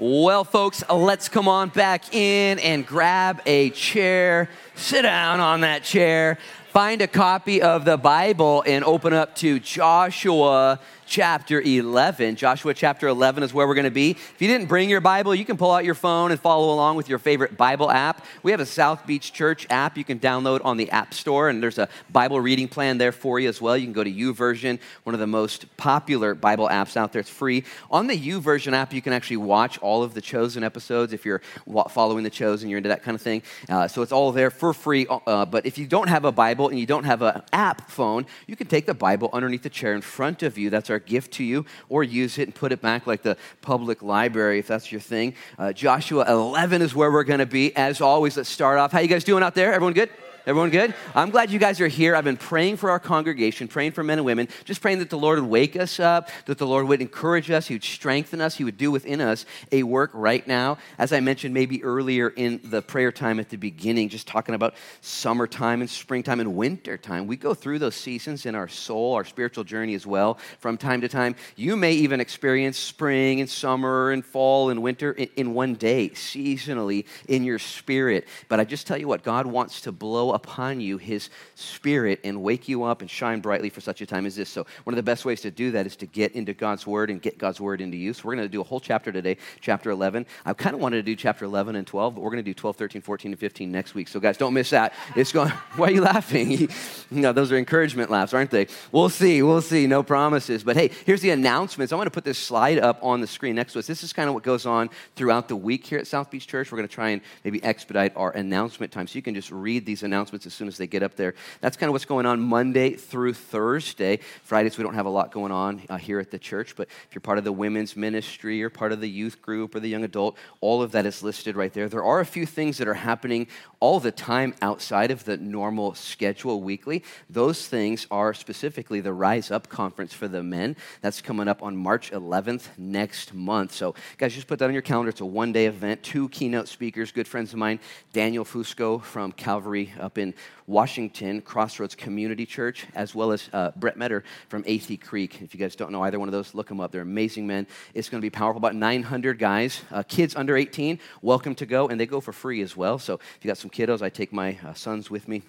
Well, folks, let's come on back in and grab a chair. Sit down on that chair. Find a copy of the Bible and open up to Joshua chapter 11. Joshua chapter 11 is where we're going to be. If you didn't bring your Bible, you can pull out your phone and follow along with your favorite Bible app. We have a South Beach Church app you can download on the App Store, and there's a Bible reading plan there for you as well. You can go to YouVersion, one of the most popular Bible apps out there. It's free. On the YouVersion app, you can actually watch all of the chosen episodes if you're following the chosen, you're into that kind of thing. Uh, so it's all there for free. Uh, but if you don't have a Bible and you don't have an app phone, you can take the Bible underneath the chair in front of you. That's our gift to you, or use it and put it back like the public library if that's your thing. Uh, Joshua 11 is where we're going to be. As always, let's start off. How you guys doing out there? Everyone good? Everyone good? I'm glad you guys are here. I've been praying for our congregation, praying for men and women, just praying that the Lord would wake us up, that the Lord would encourage us, He would strengthen us, He would do within us a work right now. As I mentioned maybe earlier in the prayer time at the beginning, just talking about summertime and springtime and wintertime. We go through those seasons in our soul, our spiritual journey as well from time to time. You may even experience spring and summer and fall and winter in, one day, seasonally in your spirit. But I just tell you what, God wants to blow upon you his spirit and wake you up and shine brightly for such a time as this. So, one of the best ways to do that is to get into God's word and get God's word into you. So, we're going to do a whole chapter today, chapter 11. I kind of wanted to do chapter 11 and 12, but we're going to do 12, 13, 14, and 15 next week. So, guys, don't miss that. It's going, why are you laughing? know, those are encouragement laughs, aren't they? We'll see. We'll see. No promises. But hey, here's the announcements. I want to put this slide up on the screen next to us. This is kind of what goes on throughout the week here at South Beach Church. We're going to try and maybe expedite our announcement time so you can just read these announcements announcements as soon as they get up there. That's kind of what's going on Monday through Thursday. Fridays, we don't have a lot going on uh, here at the church, but if you're part of the women's ministry or part of the youth group or the young adult, all of that is listed right there. There are a few things that are happening all the time outside of the normal schedule weekly. Those things are specifically the Rise Up conference for the men. That's coming up on March 11th next month. So, guys, just put that on your calendar. It's a one day event, two keynote speakers, good friends of mine, Daniel Fusco from Calvary up in Washington, Crossroads Community Church, as well as uh, Brett Meador from Athey Creek. If you guys don't know either one of those, look them up. They're amazing men. It's going to be powerful. About 900 guys, uh, kids under 18, welcome to go, and they go for free as well. So if you got some kiddos, I take my uh, sons with me.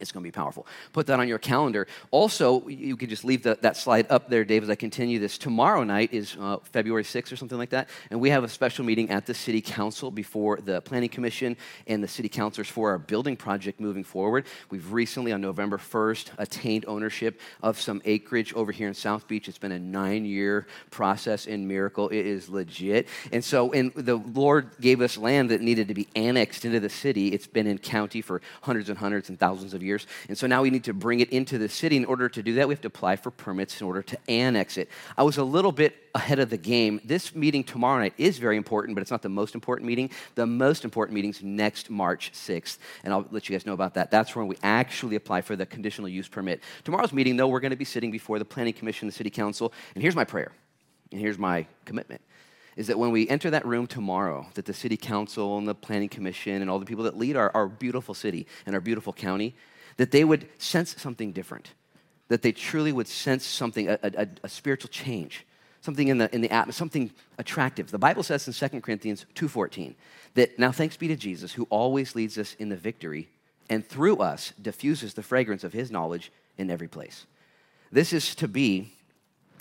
It's going to be powerful. Put that on your calendar. Also, you can just leave the, that slide up there, Dave, as I continue this. Tomorrow night is uh, February 6th or something like that, and we have a special meeting at the City Council before the Planning Commission and the City Councilors for our building project moving forward. We've recently, on November 1st, attained ownership of some acreage over here in South Beach. It's been a nine year process in Miracle. It is legit. And so, and the Lord gave us land that needed to be annexed into the city. It's been in county for hundreds and hundreds and thousands of years years. And so now we need to bring it into the city. In order to do that, we have to apply for permits in order to annex it. I was a little bit ahead of the game. This meeting tomorrow night is very important, but it's not the most important meeting. The most important meeting is next March 6th. And I'll let you guys know about that. That's when we actually apply for the conditional use permit. Tomorrow's meeting, though, we're going to be sitting before the Planning Commission, the City Council. And here's my prayer, and here's my commitment is that when we enter that room tomorrow, that the city council and the planning commission and all the people that lead our, our beautiful city and our beautiful county, that they would sense something different, that they truly would sense something, a, a, a spiritual change, something in the, in the atmosphere, something attractive. The Bible says in 2 Corinthians 2.14 that now thanks be to Jesus who always leads us in the victory and through us diffuses the fragrance of his knowledge in every place. This is to be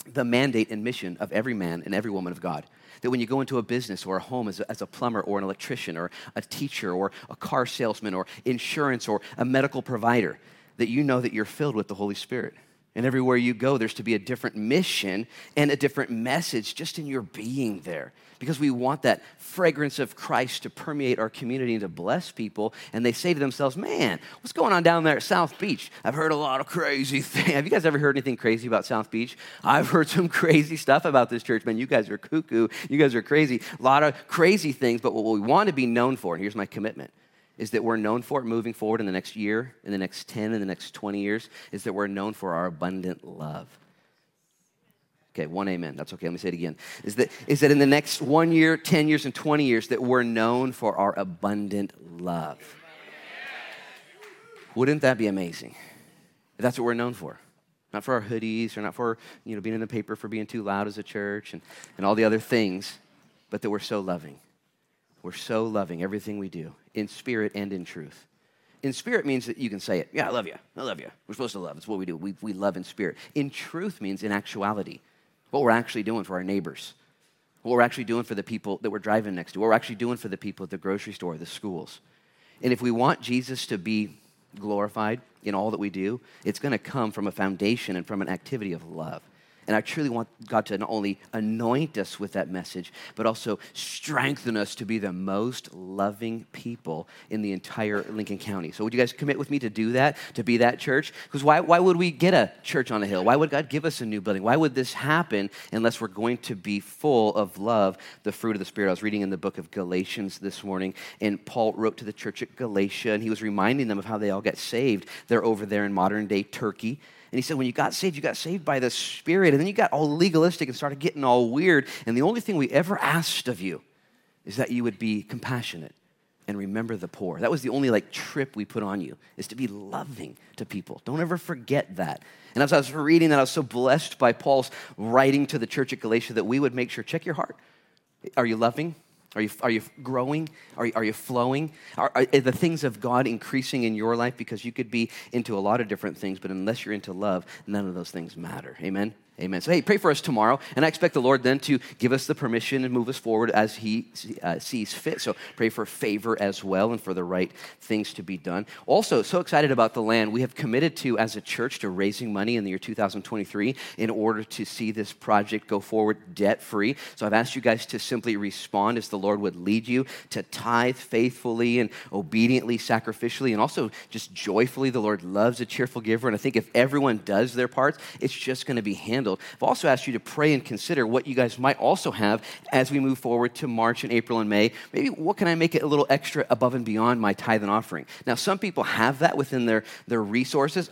the mandate and mission of every man and every woman of God that when you go into a business or a home as a, as a plumber or an electrician or a teacher or a car salesman or insurance or a medical provider, that you know that you're filled with the Holy Spirit. And everywhere you go, there's to be a different mission and a different message just in your being there. Because we want that fragrance of Christ to permeate our community and to bless people. And they say to themselves, man, what's going on down there at South Beach? I've heard a lot of crazy things. Have you guys ever heard anything crazy about South Beach? I've heard some crazy stuff about this church. Man, you guys are cuckoo. You guys are crazy. A lot of crazy things. But what we want to be known for, and here's my commitment is that we're known for it moving forward in the next year, in the next 10, in the next 20 years, is that we're known for our abundant love. Okay, one amen. That's okay. Let me say it again. Is that, is that in the next one year, 10 years, and 20 years, that we're known for our abundant love. Wouldn't that be amazing? That's what we're known for. Not for our hoodies or not for you know, being in the paper for being too loud as a church and, and all the other things but that we're so loving. We're so loving everything we do in spirit and in truth. In spirit means that you can say it. Yeah, I love you. I love you. We're supposed to love. It's what we do. We, we love in spirit. In truth means in actuality, what we're actually doing for our neighbors, what we're actually doing for the people that we're driving next to, what we're actually doing for the people at the grocery store, the schools. And if we want Jesus to be glorified in all that we do, it's going to come from a foundation and from an activity of love. And I truly want God to not only anoint us with that message, but also strengthen us to be the most loving people in the entire Lincoln County. So, would you guys commit with me to do that, to be that church? Because why, why would we get a church on a hill? Why would God give us a new building? Why would this happen unless we're going to be full of love, the fruit of the Spirit? I was reading in the book of Galatians this morning, and Paul wrote to the church at Galatia, and he was reminding them of how they all got saved. They're over there in modern day Turkey. And he said, when you got saved, you got saved by the Spirit. Then you got all legalistic and started getting all weird. And the only thing we ever asked of you is that you would be compassionate and remember the poor. That was the only like trip we put on you, is to be loving to people. Don't ever forget that. And as I was reading that, I was so blessed by Paul's writing to the church at Galatia that we would make sure, check your heart. Are you loving? Are you, are you growing? Are you, are you flowing? Are, are, the things of God increasing in your life? Because you could be into a lot of different things, but unless you're into love, none of those things matter. Amen? Amen. So, hey, pray for us tomorrow. And I expect the Lord then to give us the permission and move us forward as He uh, sees fit. So, pray for favor as well and for the right things to be done. Also, so excited about the land. We have committed to, as a church, to raising money in the year 2023 in order to see this project go forward debt free. So, I've asked you guys to simply respond as the Lord would lead you to tithe faithfully and obediently, sacrificially, and also just joyfully. The Lord loves a cheerful giver. And I think if everyone does their parts, it's just going to be handled handled. I've also asked you to pray and consider what you guys might also have as we move forward to March and April and May. Maybe what can I make it a little extra above and beyond my tithe and offering? Now, some people have that within their, their resources.